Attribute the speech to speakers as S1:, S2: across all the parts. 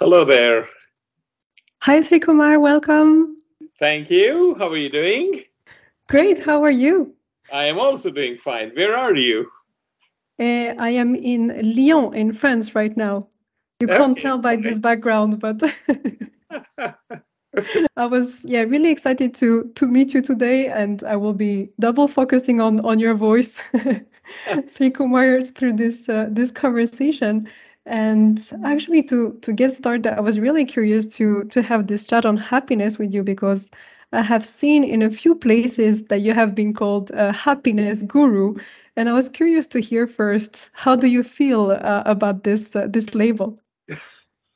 S1: Hello there.
S2: Hi, Srikumar. Welcome.
S1: Thank you. How are you doing?
S2: Great. How are you?
S1: I am also doing fine. Where are you?
S2: Uh, I am in Lyon, in France, right now. You can't tell by
S1: okay.
S2: this background, but I was yeah really excited to to meet you today, and I will be double focusing on on your voice, Srikumar, through this uh, this conversation. And actually, to to get started, I was really curious to to have this chat on happiness with you because I have seen in a few places that you have been called a happiness guru, and I was curious to hear first how do you feel uh, about this uh, this label?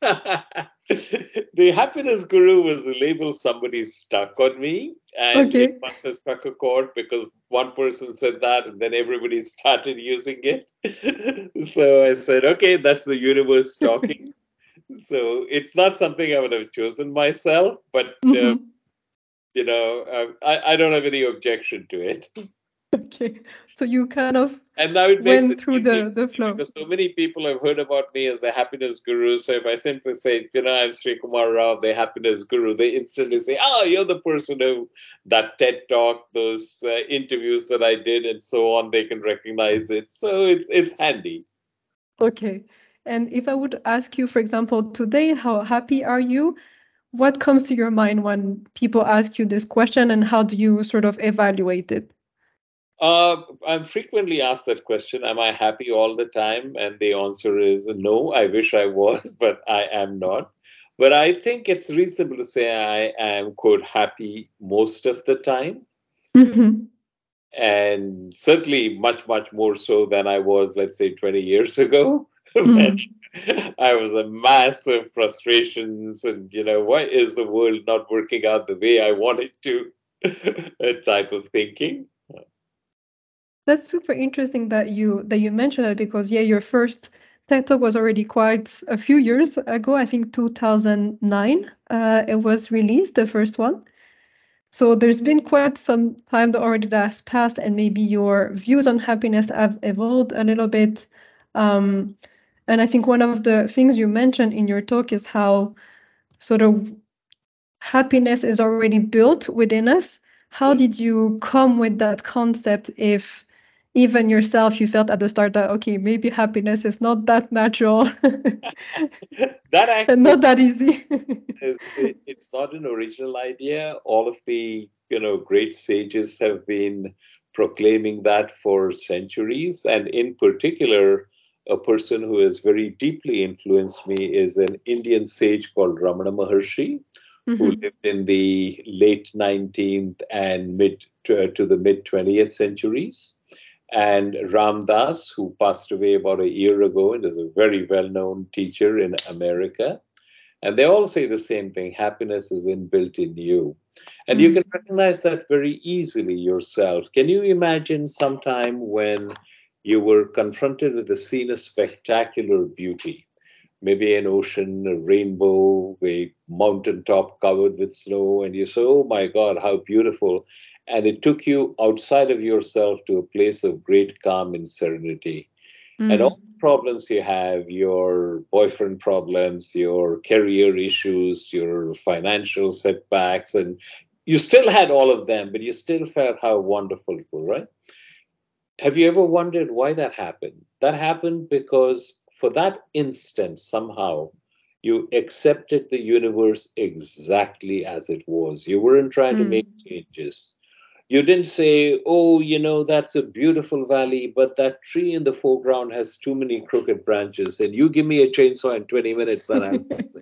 S1: the happiness guru was a label somebody stuck on me. And
S2: Okay.
S1: it must have struck a chord because one person said that and then everybody started using it. so I said, okay, that's the universe talking. so it's not something I would have chosen myself, but uh,
S2: Mhm.
S1: you know, uh, I, I don't have any objection to it.
S2: Okay, so you kind of
S1: And now it makes
S2: went
S1: it
S2: through the the flow.
S1: because so many people have heard about me as the happiness guru. So if I simply say, you know, I'm Srikumar Rao, the happiness guru, they instantly say, oh, you're the person who that TED talk, those uh, interviews that I did, and so on. They can recognize it. So it's it's handy.
S2: Okay, and if I would ask you, for example, today, how happy are you? What comes to your mind when people ask you this question, and how do you sort of evaluate it?
S1: Uh, I'm frequently asked that question, am I happy all the time? And the answer is no, I wish I was, but I am not. But I think it's reasonable to say I am, quote, happy most of the time.
S2: Mhm.
S1: And certainly much, much more so than I was, let's say, 20 years ago.
S2: Mm.
S1: when I was a massive frustrations and, you know, why is the world not working out the way I want it to type of thinking.
S2: That's super interesting that you that you mentioned that because yeah, your first TED Talk was already quite a few years ago. I think 2009. Uh, it was released, the first one. So there's been quite some time that already has passed, and maybe your views on happiness have evolved a little bit. Um, and I think one of the things you mentioned in your talk is how sort of happiness is already built within us. How did you come with that concept if even yourself you felt at the start that okay, maybe happiness is not that natural
S1: that actually
S2: and not that easy?
S1: it's not an original idea. All of the you know great sages have been proclaiming that for centuries, and in particular, a person who has very deeply influenced me is an Indian sage called Ramana Maharshi, who
S2: Mhm.
S1: lived in the late 19th and mid to, to the mid 20th centuries. And Ram Dass, who passed away about a year ago and is a very well known teacher in America. And they all say the same thing happiness is inbuilt in you. And you
S2: Mm.
S1: can recognize that very easily yourself. Can you imagine sometime when you were confronted with a scene of spectacular beauty? Maybe an ocean, a rainbow, a mountaintop covered with snow, and you say, Oh my God, how beautiful. And it took you outside of yourself to a place of great calm and serenity. And
S2: Mm.
S1: all the problems you have your boyfriend problems your career issues your financial setbacks and you still had all of them but you still felt how wonderful it was right? Have you ever wondered why that happened? That happened because for that instant somehow you accepted the universe exactly as it was. You weren't trying to
S2: Mm.
S1: make changes you didn't say, oh, you know, that's a beautiful valley, but that tree in the foreground has too many crooked branches, and you give me a chainsaw in 20 minutes and fix.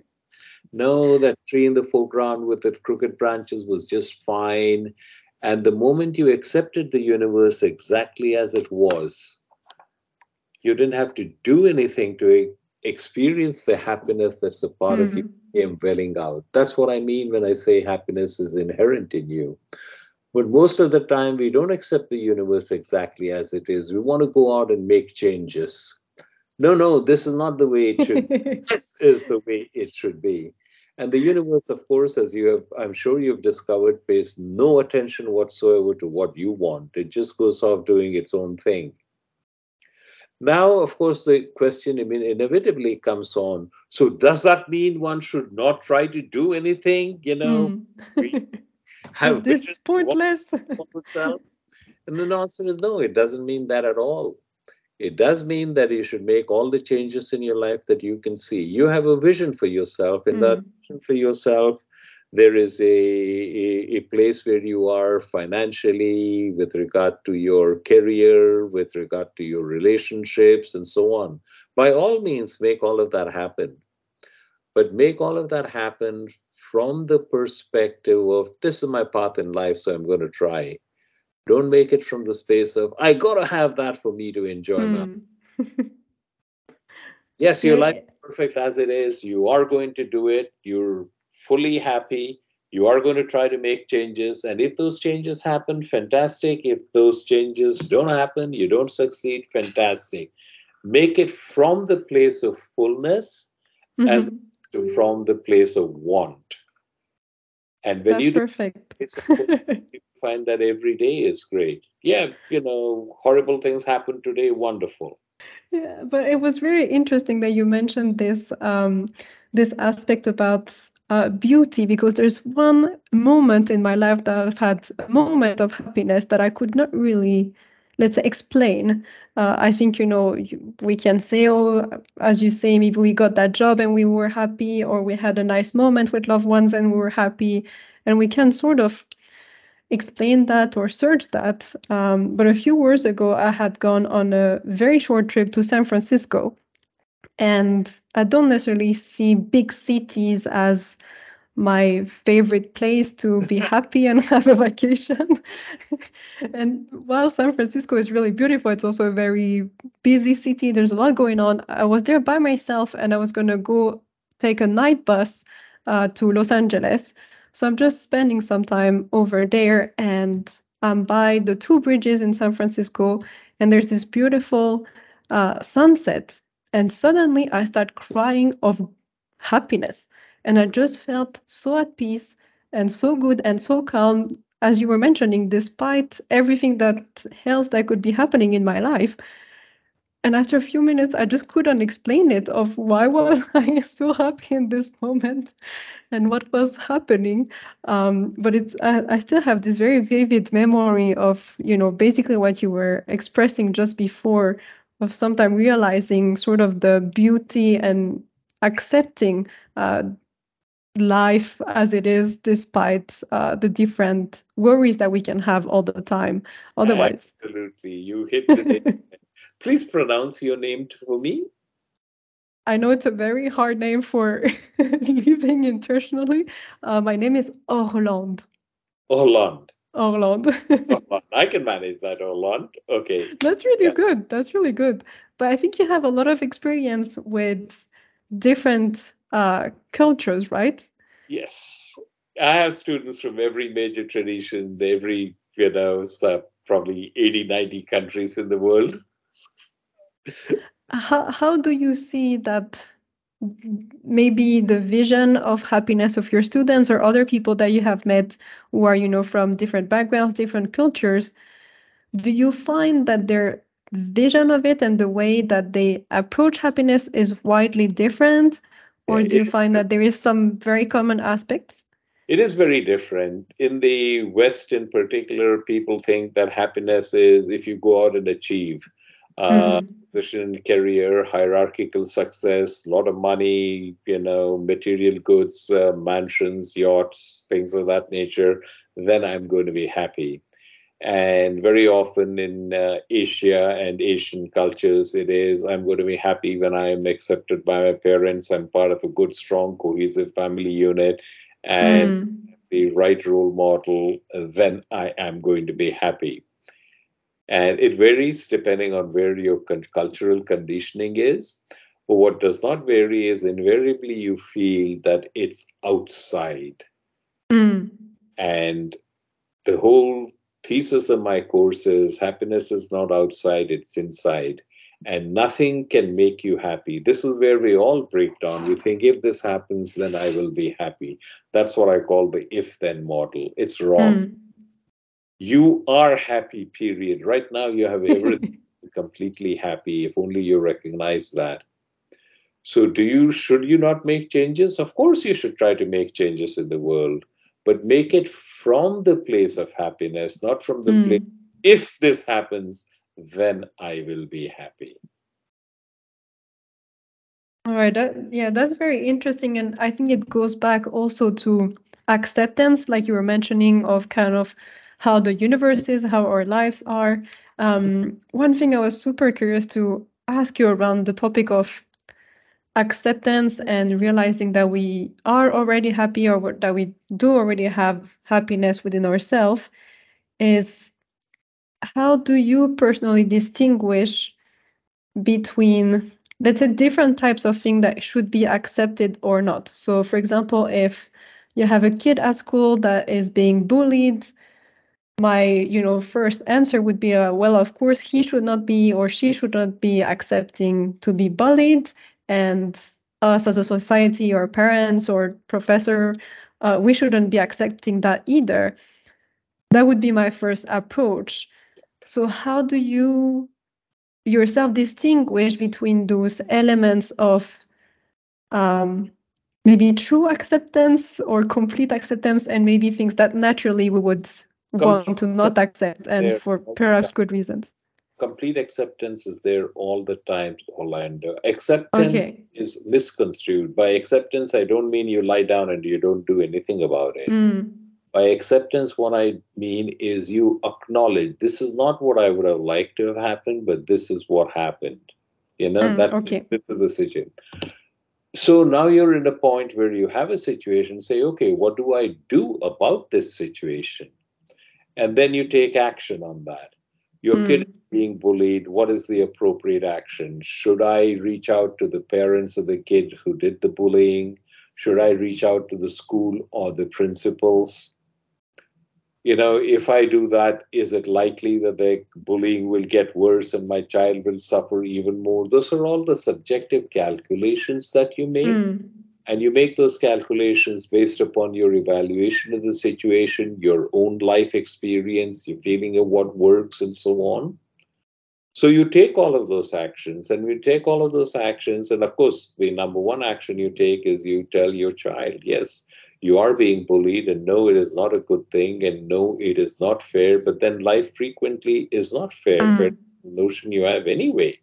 S1: No, that tree in the foreground with its crooked branches was just fine. And the moment you accepted the universe exactly as it was, you didn't have to do anything to experience the happiness that's a part of you
S2: Mm.
S1: came welling out. That's what I mean when I say happiness is inherent in you. But most of the time, we don't accept the universe exactly as it is. We want to go out and make changes. No, no, this is not the way it should be. This is the way it should be. And the universe, of course, as you have, I'm sure you've discovered, pays no attention whatsoever to what you want. It just goes off doing its own thing. Now, of course, the question I mean, inevitably comes on. So, does that mean one should not try to do anything? You know,
S2: mm. Have this pointless?
S1: and the answer is no. It doesn't mean that at all. It does mean that you should make all the changes in your life that you can see. You have a vision for yourself. In mm. that vision for yourself, there is a, a, a, place where you are financially, with regard to your career, with regard to your relationships, and so on. By all means, make all of that happen. But make all of that happen from the perspective of this is my path in life, so I'm going to try. Don't make it from the space of I got to have that for me to enjoy mm. yes, your yeah. life is perfect as it is. You are going to do it. You're fully happy. You are going to try to make changes. And if those changes happen, fantastic. If those changes don't happen, you don't succeed, fantastic. Make it from the place of fullness mm-hmm. as to from the place of want.
S2: And when That's you do, perfect.
S1: you find that every day is great. Yeah, you know, horrible things happen today, wonderful.
S2: Yeah, but it was very interesting that you mentioned this um, this aspect about uh, beauty because there's one moment in my life that I've had a moment of happiness that I could not really, let's say, explain. Uh, I think, you know, we can say, oh, as you say, maybe we got that job and we were happy, or we had a nice moment with loved ones and we were happy. And we can sort of explain that or search that. Um, but a few years ago, I had gone on a very short trip to San Francisco and I don't necessarily see big cities as my favorite place to be happy and have a vacation. and while San Francisco is really beautiful, it's also a very busy city. There's a lot going on. I was there by myself and I was going to go take a night bus uh, to Los Angeles. So I'm just spending some time over there and I'm by the two bridges in San Francisco and there's this beautiful uh, sunset and suddenly I start crying of happiness. And I just felt so at peace and so good and so calm, as you were mentioning, despite everything that else that could be happening in my life. And after a few minutes, I just couldn't explain it of why was I so happy in this moment and what was happening. Um, but it's I, I still have this very vivid memory of, you know, basically what you were expressing just before of sometimes realizing sort of the beauty and accepting uh, life as it is despite uh, the different worries that we can have all the time otherwise
S1: absolutely you hit the please pronounce your name for me
S2: i know it's a very hard name for living internationally uh, my name is orlando
S1: orlando
S2: Orlando.
S1: I can manage that, Orlando. Okay.
S2: That's really yeah. good. That's really good. But I think you have a lot of experience with different uh, cultures, right?
S1: Yes. I have students from every major tradition, every, you know, probably 80, 90 countries in the world.
S2: how, how do you see that maybe the vision of happiness of your students or other people that you have met who are you know from different backgrounds different cultures do you find that their vision of it and the way that they approach happiness is widely different or do you find that there is some very common aspects
S1: it is very different in the west in particular people think that happiness is if you go out and achieve uh, mm-hmm. position, career, hierarchical success, a lot of money, you know, material goods, uh, mansions, yachts, things of that nature, then I'm going to be happy. And very often in uh, Asia and Asian cultures, it is I'm going to be happy when I am accepted by my parents. I'm part of a good, strong, cohesive family unit, and mm. the right role model. Then I am going to be happy and it varies depending on where your cultural conditioning is. But what does not vary is invariably you feel that it's outside. Mm. And the whole thesis of my course is happiness is not outside, it's inside. And nothing can make you happy. This is where we all break down. We think if this happens, then I will be happy. That's what I call the if then model. It's wrong. Mm you are happy period right now you have everything completely happy if only you recognize that. So, do you should you not make changes? Of course, you should try to make changes in the world, but make it from the place of happiness, not from the
S2: Mm.
S1: place. If this happens, then I will be happy.
S2: All right. That, yeah, that's very interesting. And I think it goes back also to acceptance, like you were mentioning, of kind of how the universe is, how our lives are. Um, one thing I was super curious to ask you around the topic of acceptance and realizing that we are already happy or that we do already have happiness within ourselves is how do you personally distinguish between let's say different types of things that should be accepted or not? So for example if you have a kid at school that is being bullied my you know first answer would be uh, well of course he should not be or she should not be accepting to be bullied and us as a society or parents or professor uh, we shouldn't be accepting that either. That would be my first approach. So how do you yourself distinguish between those elements of um, maybe true acceptance or complete acceptance and maybe things that naturally we would want to not accept and for perhaps good reasons
S1: Complete acceptance is there all the time, Orlando. Acceptance
S2: okay
S1: is misconstrued. By acceptance, I don't mean you lie down and you don't do anything about it.
S2: mm.
S1: By acceptance, what I mean is you acknowledge this is not what I would have liked to have happened, but this is what happened. You know,
S2: Mm,
S1: that's
S2: okay.
S1: this is the situation. So now you're in a point where you have a situation, say, okay, what do I do about this situation? And then you take action on that. Your kid
S2: Mm.
S1: is being bullied. What is the appropriate action? Should I reach out to the parents of the kid who did the bullying? Should I reach out to the school or the principals? You know, if I do that, is it likely that the bullying will get worse and my child will suffer even more? Those are all the subjective calculations that you make.
S2: Mm.
S1: And you make those calculations based upon your evaluation of the situation, your own life experience, your feeling of what works, and so on. So you take all of those actions, and you take all of those actions, and of course, the number one action you take is you tell your child, yes, you are being bullied, and no, it is not a good thing, and no, it is not fair. But then life frequently is not fair.
S2: Mm.
S1: Fair notion you have anyway.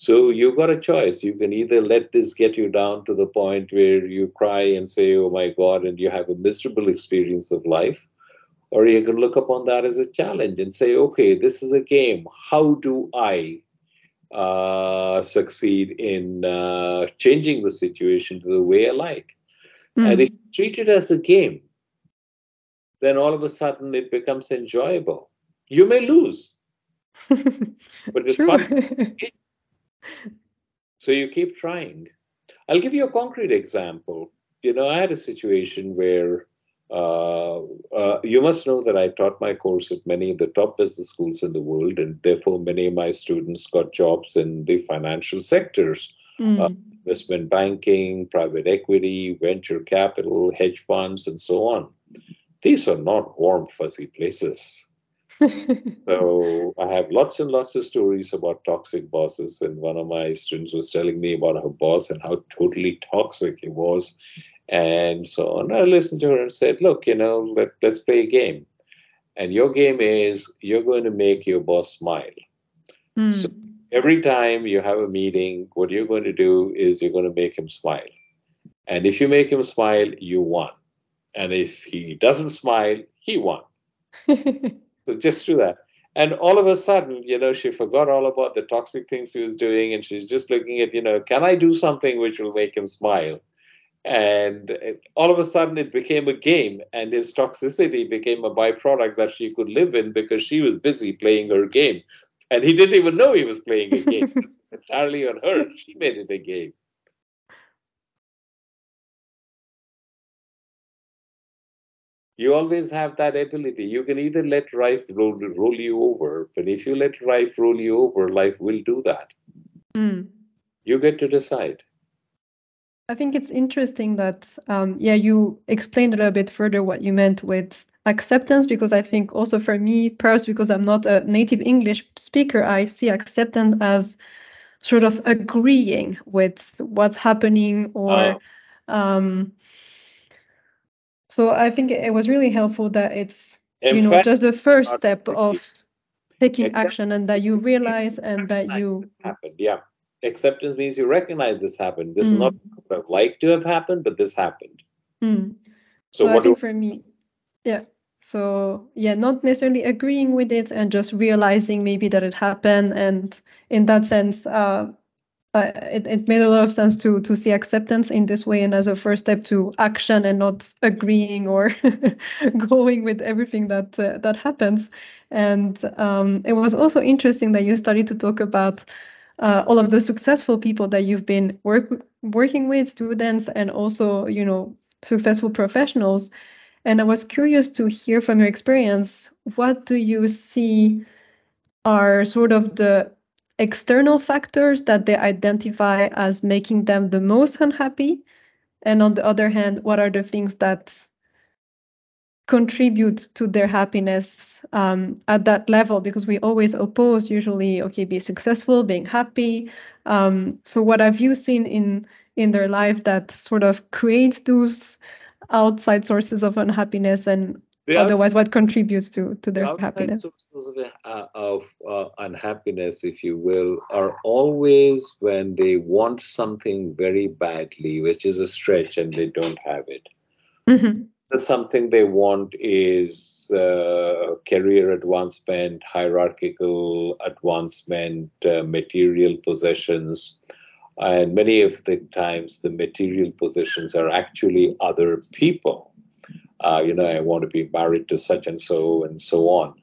S1: So you've got a choice. You can either let this get you down to the point where you cry and say, oh my God, and you have a miserable experience of life, or you can look upon that as a challenge and say, okay, this is a game. How do I uh, succeed in uh, changing the situation to the way I like? And
S2: Mm.
S1: if you treat it as a game, then all of a sudden it becomes enjoyable. You may lose, but it's fun. So you keep trying. I'll give you a concrete example. You know, I had a situation where uh, uh, you must know that I taught my course at many of the top business schools in the world, and therefore many of my students got jobs in the financial sectors
S2: Mm.
S1: investment banking, private equity, venture capital, hedge funds, and so on. These are not warm, fuzzy places. So I have lots and lots of stories about toxic bosses, and one of my students was telling me about her boss and how totally toxic he was, and so on. I listened to her and said, "Look, you know, let, let's play a game, and your game is you're going to make your boss smile.
S2: Mm.
S1: So every time you have a meeting, what you're going to do is you're going to make him smile, and if you make him smile, you won, and if he doesn't smile, he won." So just do that. And all of a sudden, you know, she forgot all about the toxic things she was doing, and she's just looking at, you know, can I do something which will make him smile? And it- all of a sudden, it became a game, and his toxicity became a byproduct that she could live in because she was busy playing her game. And he didn't even know he was playing a game. Entirely on her. She made it a game. You always have that ability. You can either let life roll, roll you over, but if you let life roll you over, life will do that.
S2: Mm.
S1: You get to decide.
S2: I think it's interesting that, um, yeah, you explained a little bit further what you meant with acceptance because I think also for me, perhaps because I'm not a native English speaker, I see acceptance as sort of agreeing with what's happening or oh. um, so I think it was really helpful that it's In you know fact, just the first step of taking action and that you realize and that you
S1: happened. Yeah. Acceptance means you recognize this happened. This mm. is not what I'd like to have happened, but this happened.
S2: Mm. So, so I think do... for me, yeah. So yeah, not necessarily agreeing with it and just realizing maybe that it happened, and in that sense, uh, uh, it, it made a lot of sense to to see acceptance in this way and as a first step to action and not agreeing or going with everything that uh, that happens. And um, it was also interesting that you started to talk about uh, all of the successful people that you've been work, working with, students, and also you know successful professionals. And I was curious to hear from your experience. What do you see are sort of the external factors that they identify as making them the most unhappy? And on the other hand, what are the things that contribute to their happiness um, at that level? Because we always oppose usually, okay, be successful, being happy. Um, so what have you seen in in their life that sort of creates those outside sources of unhappiness and the otherwise what contributes to to their the happiness?
S1: sources of, uh, of uh, unhappiness if you will are always when they want something very badly which is a stretch and they don't have it. Mm-hmm. something they want is uh, career advancement hierarchical advancement uh, material possessions. And many of the times the material possessions are actually other people uh, you know, I want to be married to such and so and so on.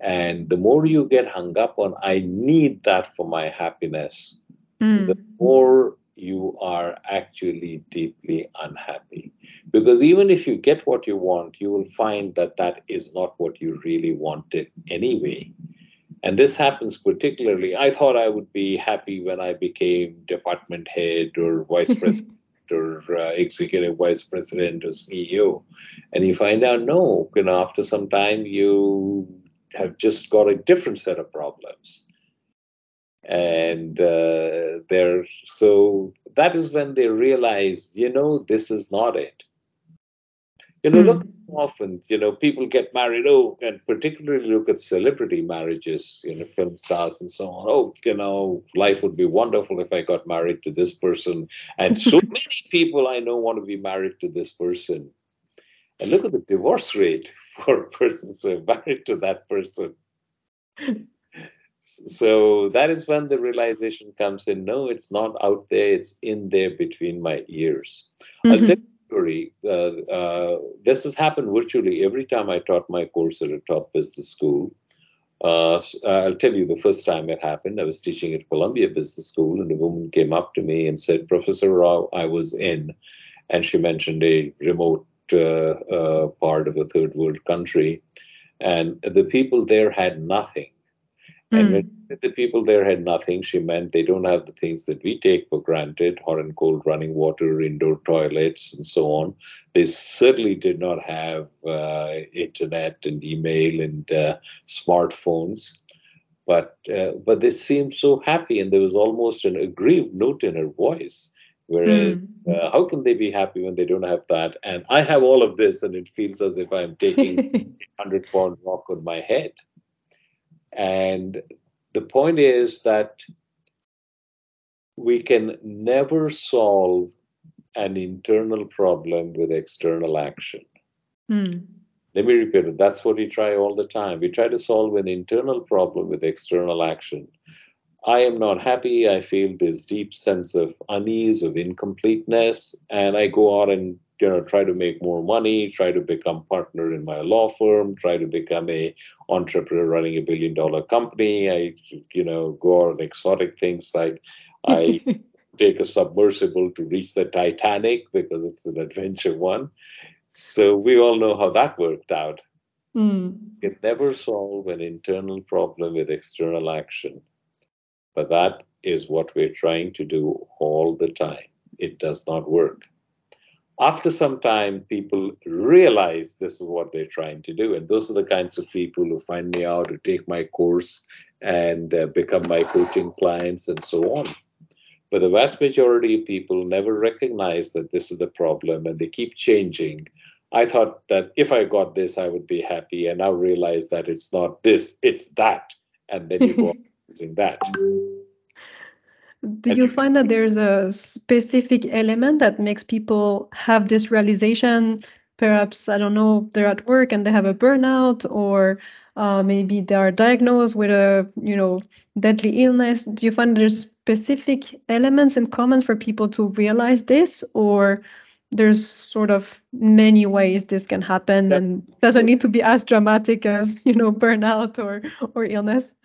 S1: And the more you get hung up on, I need that for my happiness, mm. the more you are actually deeply unhappy. Because even if you get what you want, you will find that that is not what you really wanted anyway. And this happens particularly. I thought I would be happy when I became department head or vice president or uh, executive vice president or CEO, and you find out no, know, after some time you have just got a different set of problems, and uh, they're so that is when they realize, you know, this is not it. You know, mm. look often, you know, people get married, oh, and particularly look at celebrity marriages, you know, film stars and so on. Oh, you know, life would be wonderful if I got married to this person. And so many people I know want to be married to this person. And look at the divorce rate for persons who are married to that person. so that is when the realization comes in no, it's not out there, it's in there between my ears. Mm-hmm story. Uh, uh, this has happened virtually every time I taught my course at a top business school. Uh, I'll tell you the first time it happened. I was teaching at Columbia Business School, and a woman came up to me and said, Professor Rao, I was in, and she mentioned a remote uh, uh, part of a third world country, and the people there had nothing. Mm. And when the people there had nothing, she meant they don't have the things that we take for granted hot and cold running water, indoor toilets, and so on. They certainly did not have uh, internet and email and uh, smartphones. But uh, but they seemed so happy, and there was almost an aggrieved note in her voice. Whereas, mm. how can they be happy when they don't have that? And I have all of this, and it feels as if I'm taking a hundred pound rock on my head. And the point is that we can never solve an internal problem with external action. Mm. Let me repeat it. That's what we try all the time. We try to solve an internal problem with external action. I am not happy. I feel this deep sense of unease, of incompleteness, and I go out and you know try to make more money try to become partner in my law firm try to become a entrepreneur running a billion dollar company. I you know go on exotic things like i take a submersible to reach the titanic because it's an adventure one. So we all know how that worked out. Mm. you never solve an internal problem with external action. But that is what we're trying to do all the time. It does not work after some time, people realize this is what they're trying to do. And those are the kinds of people who find me out, who take my course and uh, become my coaching clients and so on. But the vast majority of people never recognize that this is the problem and they keep changing. I thought that if I got this, I would be happy. And now realize that it's not this, it's that. And then you go on using that.
S2: Do you find that there's a specific element that makes people have this realization? Perhaps, I don't know, they're at work and they have a burnout, or uh, maybe they are diagnosed with a, you know, deadly illness. Do you find there's specific elements in common for people to realize this, or there's sort of many ways this can happen yeah. and doesn't need to be as dramatic as, you know, burnout or or illness?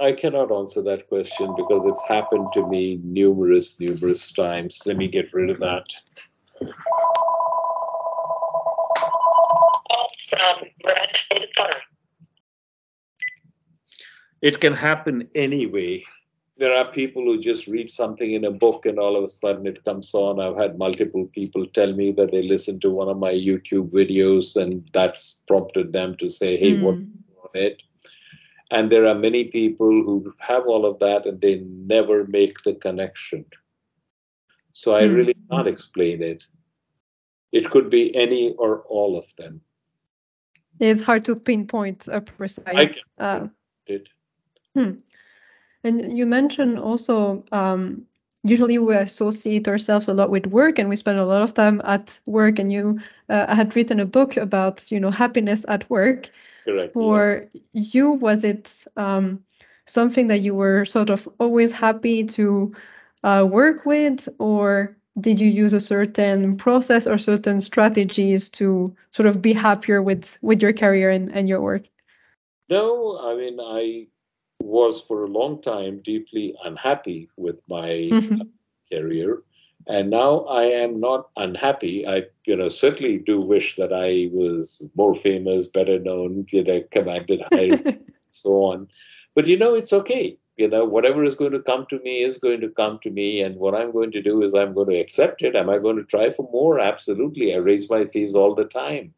S1: I cannot answer that question because it's happened to me numerous, numerous times. Let me get rid of that. It can happen anyway. There are people who just read something in a book and all of a sudden it comes on. I've had multiple people tell me that they listened to one of my YouTube videos and that's prompted them to say, hey, mm. what's on it? And there are many people who have all of that and they never make the connection. So I mm-hmm. really can't explain it. It could be any or all of them.
S2: It's hard to pinpoint a precise. Uh, it. Hmm. And you mentioned also um, usually we associate ourselves a lot with work and we spend a lot of time at work and you uh, had written a book about you know happiness at work
S1: Correct.
S2: For yes. you, was it um, something that you were sort of always happy to uh, work with, or did you use a certain process or certain strategies to sort of be happier with with your career and, and your work?
S1: No, I mean I was for a long time deeply unhappy with my mm-hmm. career and now I am not unhappy. I, you know, certainly do wish that I was more famous, better known, you know, commanded higher, so on. But you know, it's okay. You know, whatever is going to come to me is going to come to me, and what I'm going to do is I'm going to accept it. Am I going to try for more? Absolutely. I raise my fees all the time.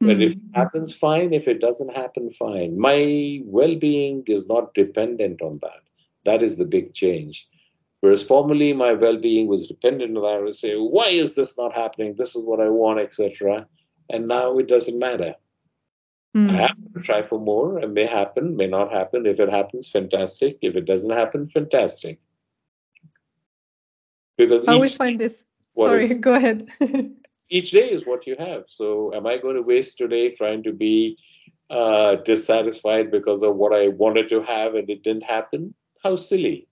S1: But mm-hmm. if it hmm. happens, fine. If it doesn't happen, fine. My well-being is not dependent on that. That is the big change Whereas formerly my well-being was dependent on that. I would say, why is this not happening? This is what I want, etc. And now it doesn't matter. Mm. I have to try for more. It may happen, may not happen. If it happens, fantastic. If it doesn't happen, fantastic.
S2: Because I always find this. Sorry, is, go ahead.
S1: each day is what you have. So am I going to waste today trying to be uh, dissatisfied because of what I wanted to have and it didn't happen? How silly.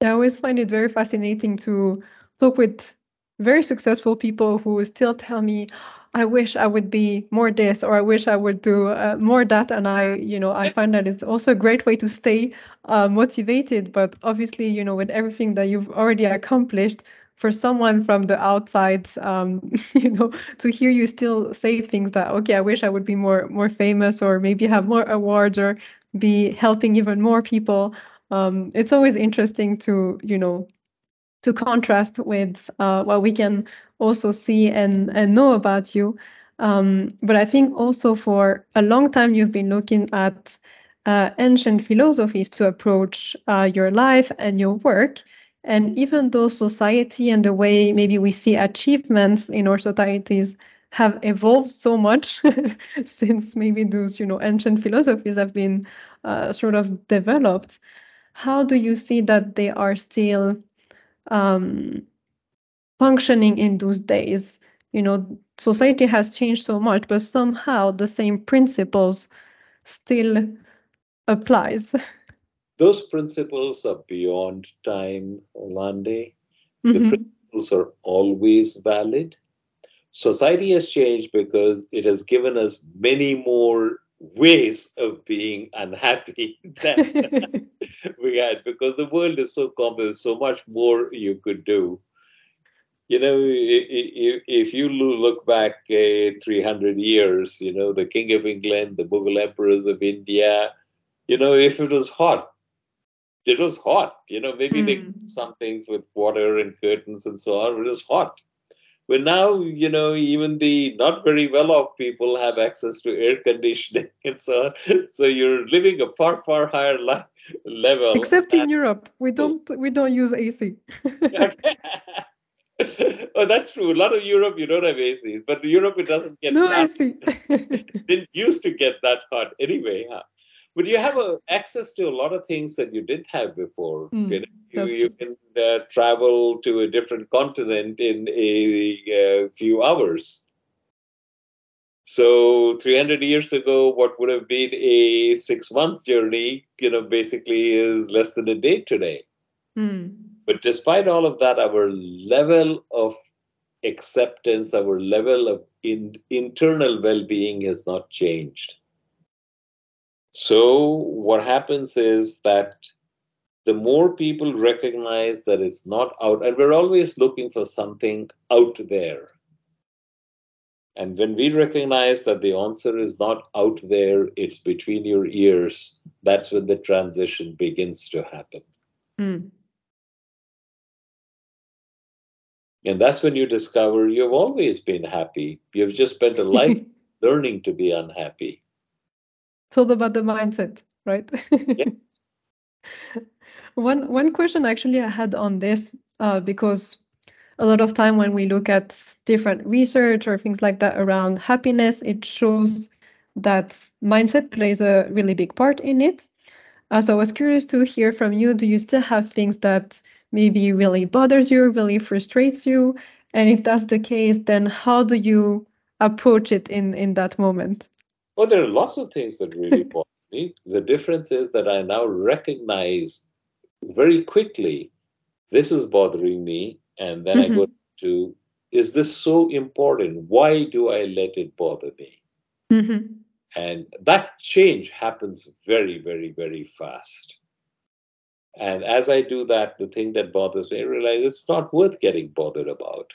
S2: I always find it very fascinating to talk with very successful people who still tell me, I wish I would be more this or I wish I would do uh, more that. And I, you know, I find that it's also a great way to stay uh, motivated. But obviously, you know, with everything that you've already accomplished, for someone from the outside, um, you know, to hear you still say things that, okay, I wish I would be more more famous or maybe have more awards or be helping even more people um, it's always interesting to you know to contrast with uh, what we can also see and and know about you. Um, but I think also for a long time you've been looking at uh, ancient philosophies to approach uh, your life and your work. And even though society and the way maybe we see achievements in our societies have evolved so much since maybe those you know ancient philosophies have been uh, sort of developed, how do you see that they are still um, functioning in those days? You know, society has changed so much, but somehow the same principles still applies.
S1: Those principles are beyond time, Orlando. Mm-hmm. The principles are always valid. Society has changed because it has given us many more ways of being unhappy that we had because the world is so complex, so much more you could do. You know, if you look back uh, 300 years, you know, the King of England, the Mughal emperors of India, you know, if it was hot, it was hot. You know, maybe they
S2: Mm.
S1: some things with water and curtains and so on, it was hot. But now, you know, even the not very well off people have access to air conditioning and so on. So you're living a far, far higher li- level.
S2: Except in
S1: and-
S2: Europe, we don't we don't use AC.
S1: oh, that's true. A lot of Europe, you don't have ACs, but Europe, it doesn't get
S2: no
S1: that.
S2: AC.
S1: didn't used to get that hot anyway, huh? But you have a, access to a lot of things that you didn't have before.
S2: Mm,
S1: you know, you, you can uh, travel to a different continent in a, uh few hours. So 300 years ago, what would have been a six-month journey, you know, basically is less than a day today.
S2: Mm.
S1: But despite all of that, our level of acceptance, our level of in, internal well being has not changed. So, what happens is that the more people recognize that it's not out, and we're always looking for something out there. And when we recognize that the answer is not out there, it's between your ears, that's when the transition begins to happen.
S2: Mm.
S1: And that's when you discover you've always been happy. You've just spent a life learning to be unhappy.
S2: It's all about the mindset, right? One one question actually I had on this, uh, because a lot of time when we look at different research or things like that around happiness, it shows that mindset plays a really big part in it. Uh, so I was curious to hear from you. Do you still have things that maybe really bothers you, really frustrates you? And if that's the case, then how do you approach it in in that moment?
S1: Well, there are lots of things that really bother me. The difference is that I now recognize very quickly this is bothering me. And then I go to, is this so important? Why do I let it bother me?
S2: hmm
S1: And that change happens very, very, very fast. And as I do that, the thing that bothers me, I realize it's not worth getting bothered about.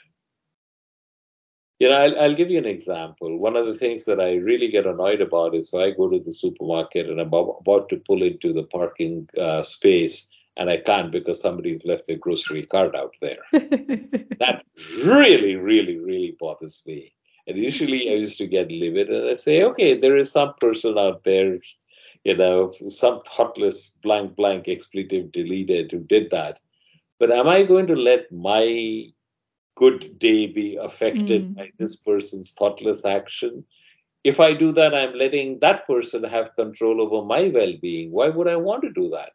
S1: You know, I'll, I'll give you an example. One of the things that I really get annoyed about is if I go to the supermarket and I'm about, to pull into the parking uh, space and I can't because somebody's left their grocery cart out there. That really, really, really bothers me. And initially, I used to get livid and I say, okay, there is some person out there, you know, some thoughtless blank, blank expletive deleted who did that. But am I going to let my good day be affected
S2: Mm.
S1: by this person's thoughtless action? If I do that, I'm letting that person have control over my well being. Why would I want to do that?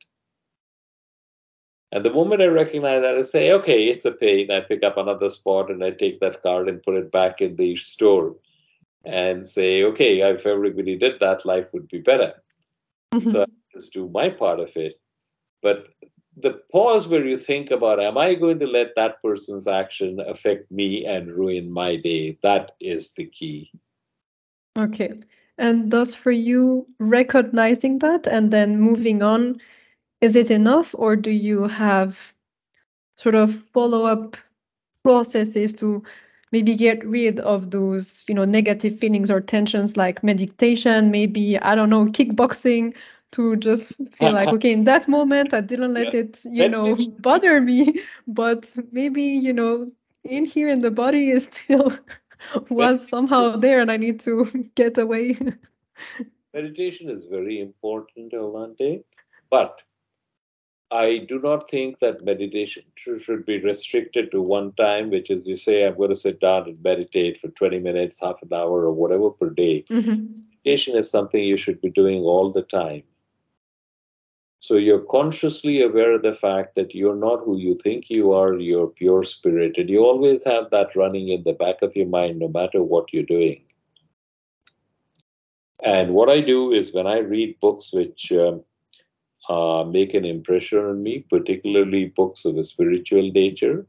S1: And the moment I recognize that, I say, okay, it's a pain. I pick up another spot and I take that card and put it back in the store and say, okay, if everybody did that, life would be better. So I just do my part of it. But the pause where you think about, am I going to let that person's action affect me and ruin my day? That is the key.
S2: Okay. And thus for you, recognizing that and then moving on, is it enough, or do you have sort of follow-up processes to maybe get rid of those, you know, negative feelings or tensions like meditation, maybe, I don't know, kickboxing to just feel like, okay, in that moment, I didn't let
S1: Yeah.
S2: it, you know, bother me, but maybe, you know, in here in the body is still was somehow there and I need to get away.
S1: Meditation is very important, Olante, but I do not think that meditation should be restricted to one time, which is you say, I'm going to sit down and meditate for 20 minutes, half an hour, or whatever per day.
S2: Mhm.
S1: Meditation is something you should be doing all the time. So you're consciously aware of the fact that you're not who you think you are, you're pure spirit. And you always have that running in the back of your mind, no matter what you're doing. And what I do is when I read books which um, uh, make an impression on me, particularly books of a spiritual nature,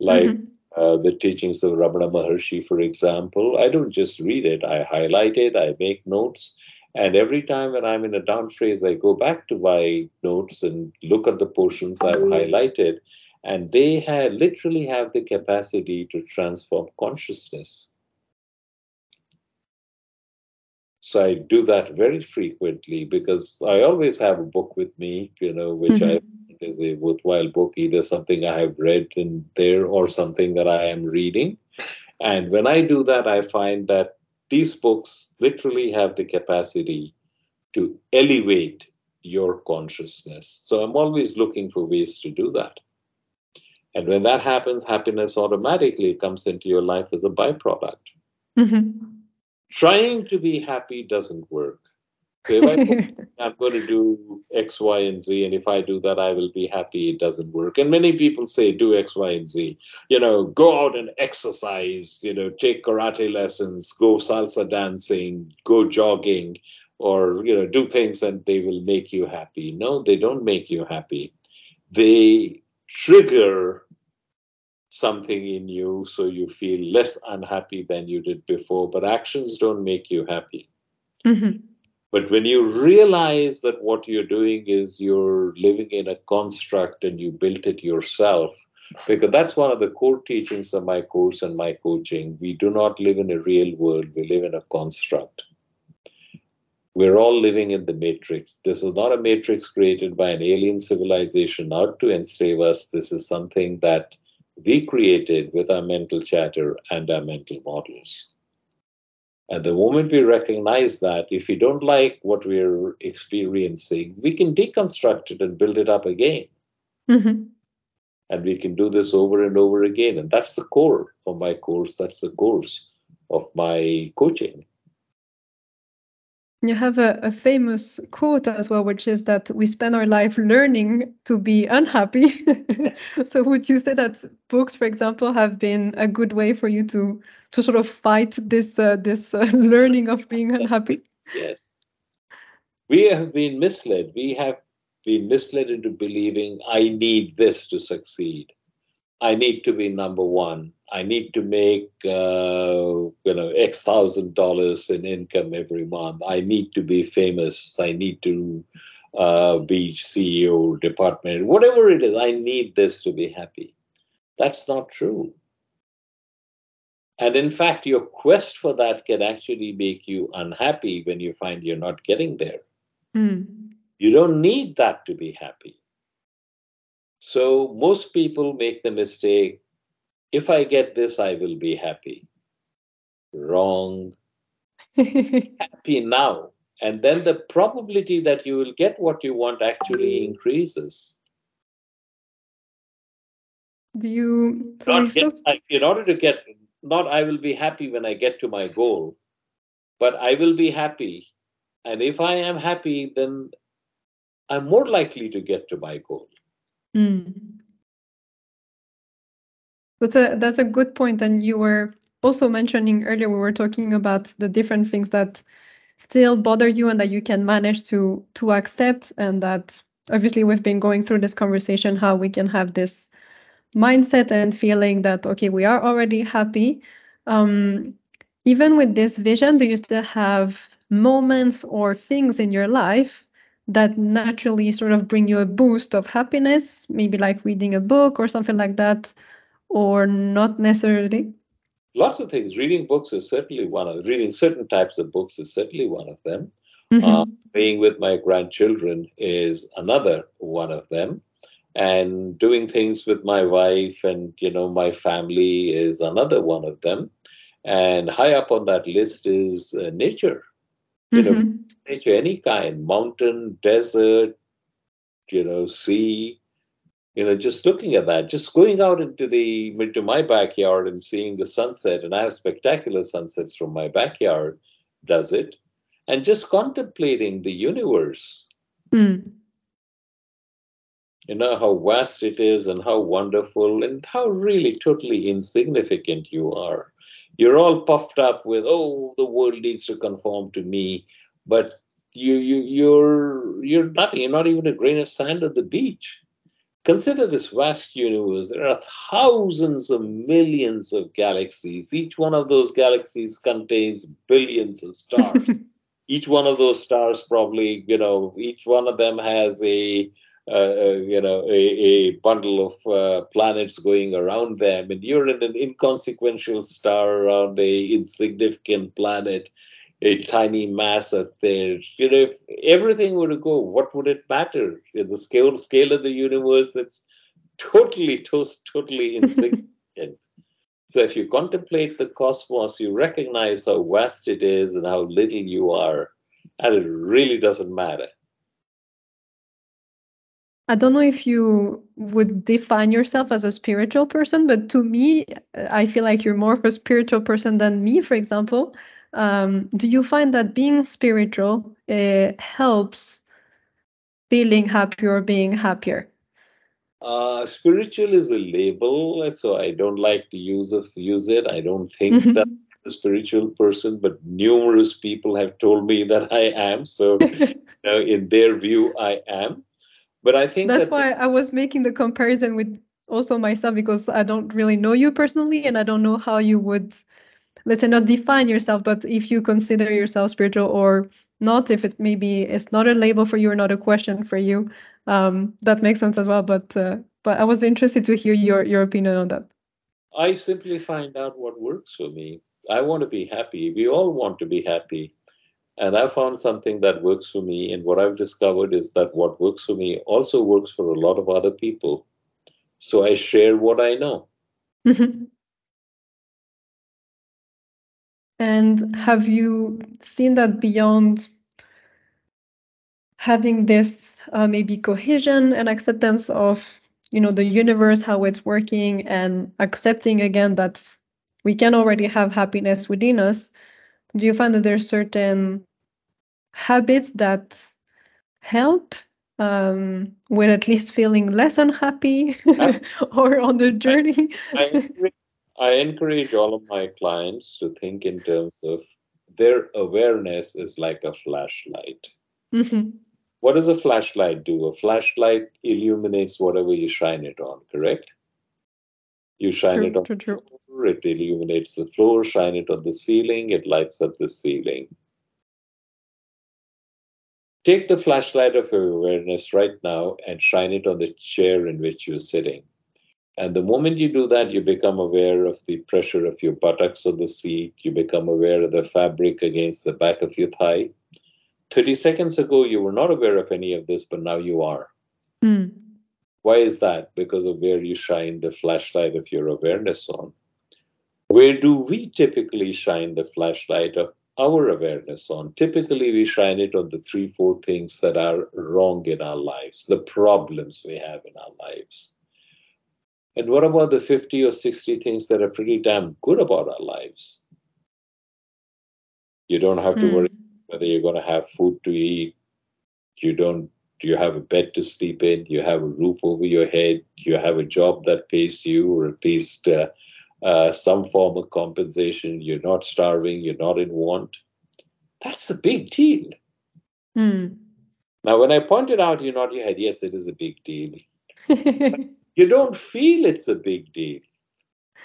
S1: like
S2: Mhm.
S1: uh, the teachings of Ramana Maharshi, for example, I don't just read it, I highlight it, I make notes. And every time when I'm in a down phase, I go back to my notes and look at the portions I've mm. highlighted. And they have, literally have the capacity to transform consciousness. So I do that very frequently because I always have a book with me, you know, which I mm-hmm. is a worthwhile book, either something I have read in there or something that I am reading. And when I do that, I find that these books literally have the capacity to elevate your consciousness. So I'm always looking for ways to do that. And when that happens, happiness automatically comes into your life as a byproduct. Mm-hmm. Trying to be happy doesn't work. So if I I'm going to do X, Y, and Z, and if I do that, I will be happy. It doesn't work. And many people say, do X, Y, and Z. You know, go out and exercise. You know, take karate lessons, go salsa dancing, go jogging, or you know, do things and they will make you happy. No, they don't make you happy. They trigger something in you so you feel less unhappy than you did before. But actions don't make you happy. Mm-hmm but when you realize that what you're doing is you're living in a construct and you built it yourself, because that's one of the core teachings of my course and my coaching. We do not live in a real world, we live in a construct. We're all living in the matrix. This is not a matrix created by an alien civilization out to enslave us. This is something that we created with our mental chatter and our mental models. And the moment we recognize that, if we don't like what we're experiencing, we can deconstruct it and build it up again. Mm-hmm. And we can do this over and over again. And that's the core of my course. That's the course of my coaching.
S2: You have a, a, famous quote as well, which is that we spend our life learning to be unhappy. so, would you say that books, for example, have been a good way for you to to sort of fight this uh, this uh, learning of being unhappy?
S1: Yes, we have been misled. We have been misled into believing I need this to succeed. I need to be number one. I need to make uh, you know X thousand dollars in income every month. I need to be famous. I need to uh, be CEO department. Whatever it is, I need this to be happy. That's not true. And in fact, your quest for that can actually make you unhappy when you find you're not getting there. Mm. You don't need that to be happy. So most people make the mistake if I get this, I will be happy. Wrong. happy now. And then the probability that you will get what you want actually increases.
S2: Do you
S1: so get, in order to get not I will be happy when I get to my goal, but I will be happy. And if I am happy, then I'm more likely to get to my goal. Mm.
S2: That's a that's a good point. And you were also mentioning earlier we were talking about the different things that still bother you and that you can manage to to accept and that obviously we've been going through this conversation how we can have this mindset and feeling that okay we are already happy um, even with this vision do you still have moments or things in your life that naturally sort of bring you a boost of happiness, maybe like reading a book or something like that, or not necessarily?
S1: Lots of things. Reading books is certainly one of reading certain types of books is certainly one of them. Mm-hmm. Uh, being with my grandchildren is another one of them and doing things with my wife and you know my family is another one of them and high up on that list is uh, nature you mm-hmm. know, nature, any kind, mountain, desert, you know, sea, you know, just looking at that, just going out into the into my backyard and seeing the sunset, and I have spectacular sunsets from my backyard, does it? And just contemplating the universe. Mm. You know how vast it is and how wonderful and how really totally insignificant you are you're all puffed up with oh the world needs to conform to me. But you you you're you're nothing. You're not even a grain of sand on the beach. Consider this vast universe. There are thousands of millions of galaxies. Each one of those galaxies contains billions of stars. Each one of those stars probably you know each one of them has a you know, a, a bundle of uh, planets going around them, and you're in an inconsequential star around a insignificant planet. a tiny mass out there. You know, if everything were to go, what would it matter? In the scale scale of the universe, it's totally, to- totally insignificant. so if you contemplate the cosmos, you recognize how vast it is and how little you are, and it really doesn't matter.
S2: I don't know if you would define yourself as a spiritual person, but to me, I feel like you're more of a spiritual person than me, for example. Um, do you find that being spiritual uh, helps feeling happier or being happier?
S1: Uh, spiritual is a label, so I don't like to use of use it. I don't think mm-hmm. that I'm a spiritual person, but numerous people have told me that I am. So, you know, in their view, I am. But I think
S2: that's
S1: that
S2: why I was making the comparison with also myself because I don't really know you personally and I don't know how you would let's say not define yourself, but if you consider yourself spiritual or not, if it maybe it's not a label for you or not a question for you, um, that makes sense as well. But uh, but I was interested to hear your your opinion on that.
S1: I simply find out what works for me. I want to be happy. We all want to be happy. And I found something that works for me. And what I've discovered is that what works for me also works for a lot of other people. So I share what I know.
S2: And have you seen that beyond having this uh, maybe cohesion and acceptance of you know the universe how it's working and accepting again that we can already have happiness within us do you find that there are certain habits that help um, with at least feeling less unhappy or on the journey?
S1: I, encourage, I encourage all of my clients to think in terms of their awareness is like a flashlight.
S2: Mm-hmm.
S1: What does a flashlight do? A flashlight illuminates whatever you shine it on, correct? You shine
S2: true,
S1: it on
S2: true, true.
S1: the floor, it illuminates the floor, shine it on the ceiling, it lights up the ceiling. Take the flashlight of your awareness right now and shine it on the chair in which you're sitting. And the moment you do that, you become aware of the pressure of your buttocks on the seat. You become aware of the fabric against the back of your thigh. 30 seconds ago, you were not aware of any of this, but now you are.
S2: Mm.
S1: Why is that? Because of where you shine the flashlight of your awareness on. Where do we typically shine the flashlight of our awareness on? Typically, we shine it on the three, four things that are wrong in our lives, the problems we have in our lives. And what about the 50 or 60 things that are pretty damn good about our lives? You don't have to
S2: Hmm.
S1: worry whether you're going to have food to eat. You don't do you have a bed to sleep in? You have a roof over your head? You have a job that pays you, or at least uh, uh, some form of compensation? You're not starving. You're not in want. That's a big deal.
S2: Hmm.
S1: Now, when I pointed out, you nod your head. Yes, it is a big deal. You don't feel it's a big deal.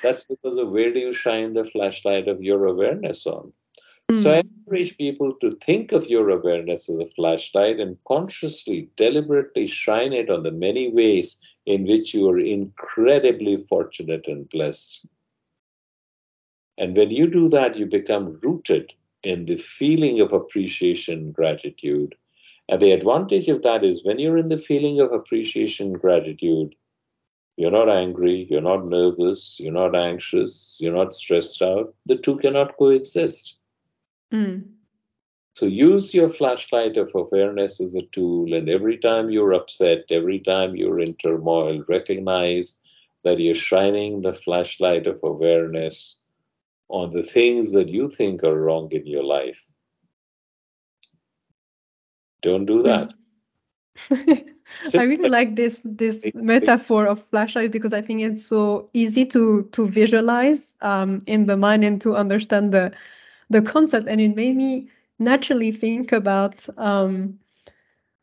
S1: That's because of where do you shine the flashlight of your awareness on? So I
S2: Hmm.
S1: encourage people to think of your awareness as a flashlight and consciously, deliberately shine it on the many ways in which you are incredibly fortunate and blessed. And when you do that, you become rooted in the feeling of appreciation gratitude. And the advantage of that is when you're in the feeling of appreciation gratitude, you're not angry, you're not nervous, you're not anxious, you're not stressed out. The two cannot coexist.
S2: Hmm.
S1: So use your flashlight of awareness as a tool, and every time you're upset, every time you're in turmoil, recognize that you're shining the flashlight of awareness on the things that you think are wrong in your life. Don't do that.
S2: I really like this this metaphor of flashlight because I think it's so easy to to visualize um, in the mind and to understand the the concept, and it made me naturally think about um,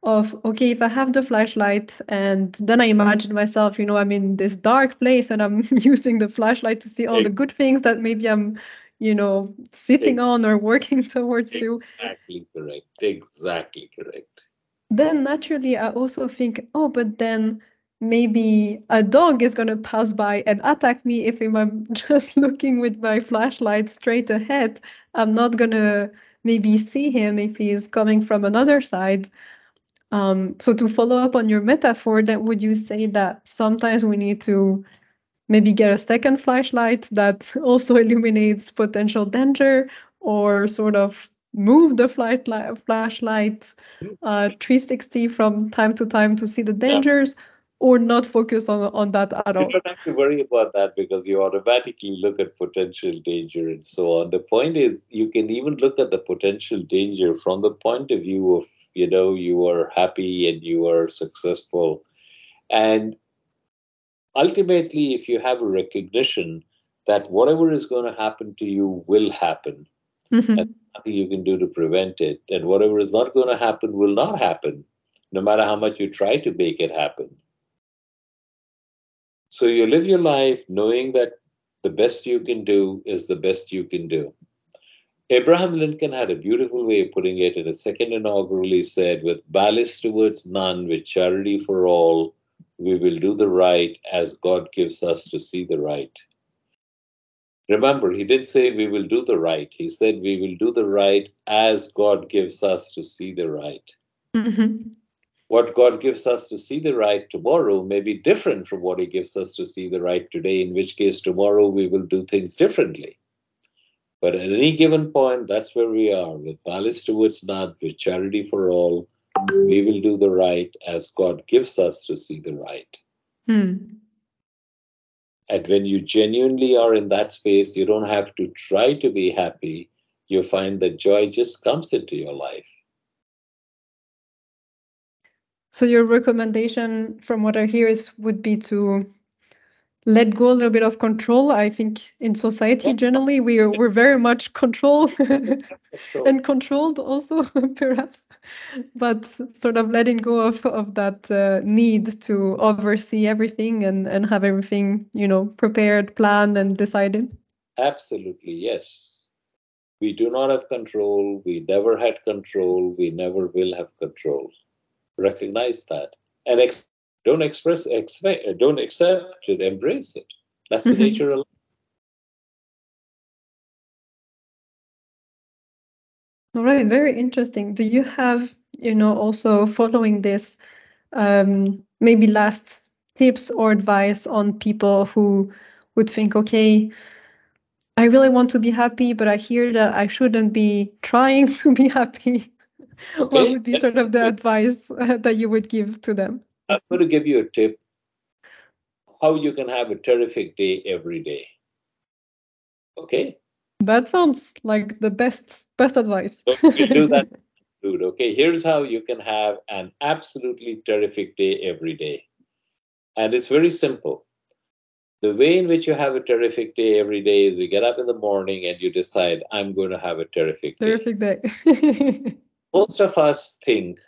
S2: of okay, if I have the flashlight and then I imagine myself, you know, I'm in this dark place and I'm using the flashlight to see all the good things that maybe I'm, you know, sitting on or working towards to.
S1: Exactly correct. Exactly correct.
S2: then naturally I also think, oh, but then maybe a dog is going to pass by and attack me if I'm just looking with my flashlight straight ahead. I'm not going to maybe see him if he's coming from another side. Um, so to follow up on your metaphor, then would you say that sometimes we need to maybe get a second flashlight that also illuminates potential danger, or sort of move the li- flashlight uh, 360 from time to time to see the dangers? Yeah or not focus on on that at all.
S1: You don't have to worry about that because you automatically look at potential danger and so on. The point is, you can even look at the potential danger from the point of view of you know you are happy and you are successful, and ultimately, if you have a recognition that whatever is going to happen to you will happen, mm-hmm. and nothing you can do to prevent it, and whatever is not going to happen will not happen, no matter how much you try to make it happen so you live your life knowing that the best you can do is the best you can do. Abraham Lincoln had a beautiful way of putting it in the second inaugural. He said, With malice towards none, with charity for all, we will do the right as God gives us to see the right. Remember, he didn't say we will do the right. He said we will do the right as God gives us to see the right. Mm-hmm what God gives us to see the right tomorrow may be different from what He gives us to see the right today, in which case tomorrow we will do things differently. But at any given point, that's where we are with malice towards none, with charity for all. We will do the right as God gives us to see the right. Hmm. And when you genuinely are in that space, you don't have to try to be happy. You find that joy just comes into your life.
S2: So your recommendation, from what I hear, is would be to let go a little bit of control. I think in society generally we are we're very much control and controlled also perhaps, but sort of letting go of of that uh, need to oversee everything and and have everything you know prepared, planned, and decided.
S1: Absolutely yes. We do not have control. We never had control. We never will have control recognize that and ex- don't express expect don't accept it embrace it. That's the mm-hmm. nature of
S2: all right very interesting. Do you have you know also following this um, maybe last tips or advice on people who would think okay i really want to be happy but i hear that i shouldn't be trying to be happy what would be sort of the advice that you would give to them?
S1: I'm going to give you a tip how you can have a terrific day every day. Okay?
S2: That sounds like the best best advice.
S1: so you do that, dude. Okay, here's how you can have an absolutely terrific day every day. And it's very simple. The way in which you have a terrific day every day is you get up in the morning and you decide, I'm going to have a terrific
S2: day. Terrific
S1: day. most of us think,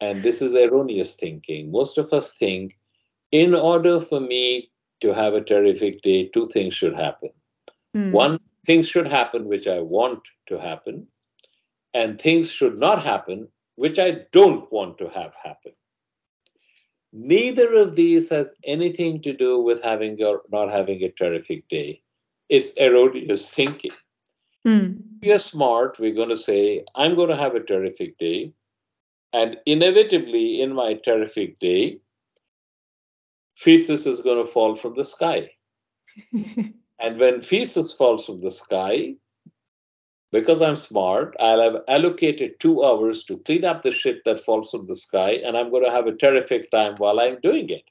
S1: and this is erroneous thinking, most of us think, in order for me to have a terrific day, two things should happen. Mm. One, things should happen which I want to happen, and things should not happen which I don't want to have happen. Neither of these has anything to do with having or not having a terrific day. It's erroneous thinking. Mm. We are smart. We're going to say, I'm going to have a terrific day. And inevitably, in my terrific day, feces is going to fall from the sky. and when feces falls from the sky, because I'm smart, I'll have allocated two hours to clean up the shit that falls from the sky, and I'm going to have a terrific time while I'm doing it.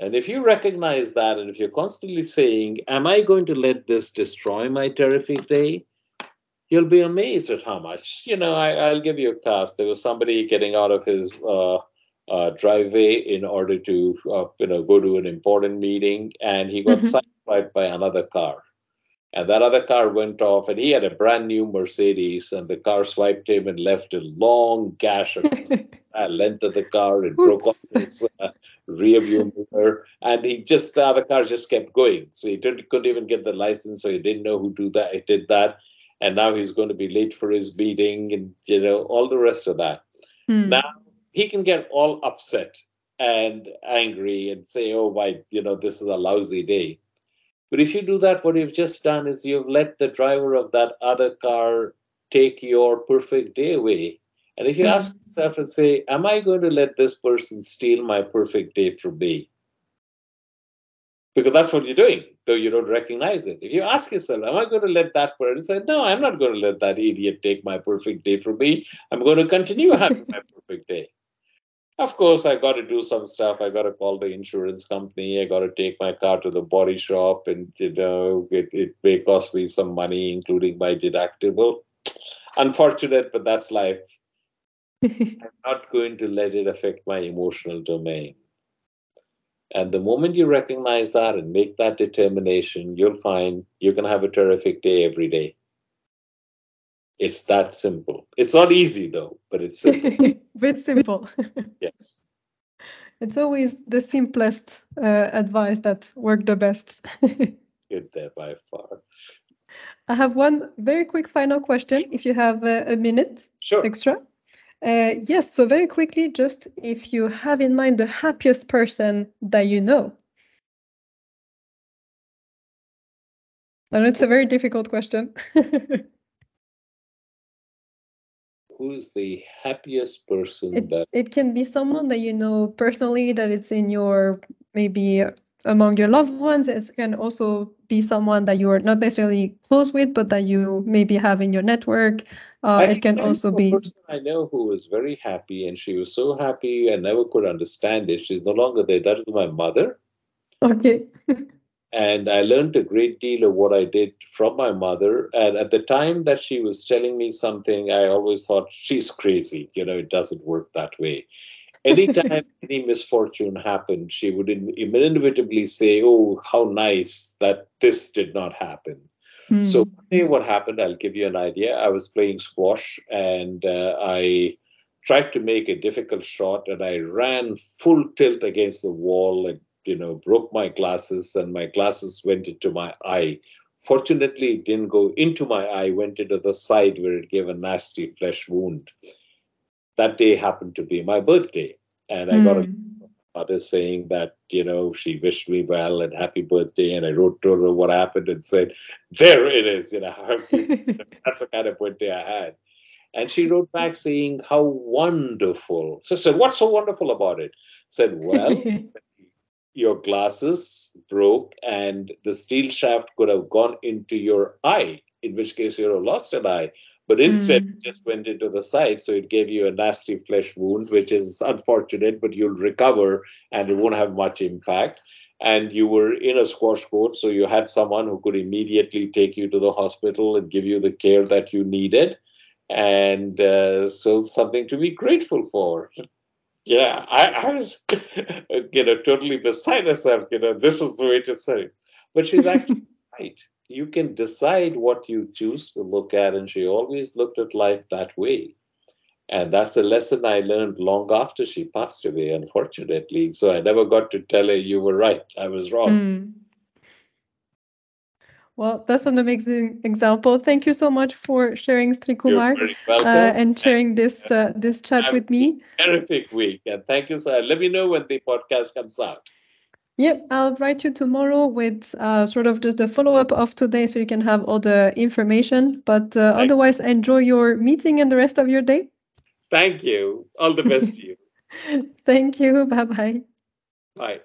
S1: And if you recognize that, and if you're constantly saying, Am I going to let this destroy my terrific day? You'll be amazed at how much. You know, I, will give you a cast. There was somebody getting out of his uh, uh, driveway in order to, uh, you know, go to an important meeting, and he got mm-hmm. sideswiped by another car. And that other car went off, and he had a brand new Mercedes, and the car swiped him and left a long gash across the length of the car. It broke off his uh, rear view mirror, and he just the other car just kept going. So he didn't, couldn't even get the license, so he didn't know who do that. He did that, and now he's going to be late for his meeting, and you know all the rest of that. Hmm. Now he can get all upset and angry and say, "Oh, my, you know, this is a lousy day." But if you do that, what you've just done is you've let the driver of that other car take your perfect day away. And if you mm-hmm. ask yourself and say, Am I going to let this person steal my perfect day from me? Because that's what you're doing, though you don't recognize it. If you ask yourself, Am I going to let that person say, No, I'm not going to let that idiot take my perfect day from me. I'm going to continue having my perfect day. Of course, I got to do some stuff. I got to call the insurance company. I got to take my car to the body shop, and you know, it, it may cost me some money, including my deductible. Unfortunate, but that's life. I'm not going to let it affect my emotional domain. And the moment you recognize that and make that determination, you'll find you can have a terrific day every day. It's that simple. It's not easy though, but it's simple.
S2: Bit simple.
S1: yes.
S2: It's always the simplest uh, advice that work the best.
S1: Good there by far.
S2: I have one very quick final question. If you have uh, a minute
S1: sure.
S2: extra. Uh, yes. So very quickly, just if you have in mind the happiest person that you know. And it's a very difficult question.
S1: who's the happiest person
S2: it,
S1: that
S2: it can be someone that you know personally that it's in your maybe among your loved ones it can also be someone that you are not necessarily close with but that you maybe have in your network uh, it can also be
S1: i know who was very happy and she was so happy i never could understand it she's no longer there that is my mother
S2: okay
S1: and I learned a great deal of what I did from my mother. And at the time that she was telling me something, I always thought she's crazy. You know, it doesn't work that way. Anytime any misfortune happened, she would inevitably say, "Oh, how nice that this did not happen." Mm. So what happened? I'll give you an idea. I was playing squash and uh, I tried to make a difficult shot and I ran full tilt against the wall and you know, broke my glasses and my glasses went into my eye. Fortunately, it didn't go into my eye, went into the side where it gave a nasty flesh wound. That day happened to be my birthday. And I mm. got a hmm. mother saying that, you know, she wished me well and happy birthday. And I wrote to her what happened and said, there it is, you know, that's the kind of birthday I had. And she wrote back saying, how wonderful. So I said, what's so wonderful about it? Said, well, your glasses broke and the steel shaft could have gone into your eye, in which case you'd have lost an eye. But instead, mm. it just went into the side, so it gave you a nasty flesh wound, which is unfortunate, but you'll recover and it won't have much impact. And you were in a squash court, so you had someone who could immediately take you to the hospital and give you the care that you needed. And uh, so, something to be grateful for yeah, I, I was, you know, totally beside myself. You know, this is the way to say it. But she's actually right. You can decide what you choose to look at, and she always looked at life that way. And that's a lesson I learned long after she passed away, unfortunately. So I never got to tell her, you were right, I was wrong. Mm.
S2: Well, that's an amazing example. Thank you so much for sharing, Srikumar, uh, and sharing this uh, this chat Have with me.
S1: Terrific week, and thank you, sir. Let me know when the podcast comes out.
S2: Yep, I'll write you tomorrow with uh, sort of just the follow up of today, so you can have all the information. But uh, otherwise, enjoy your meeting and the rest of your day.
S1: Thank you. All the best to you.
S2: Thank you. Bye-bye.
S1: Bye.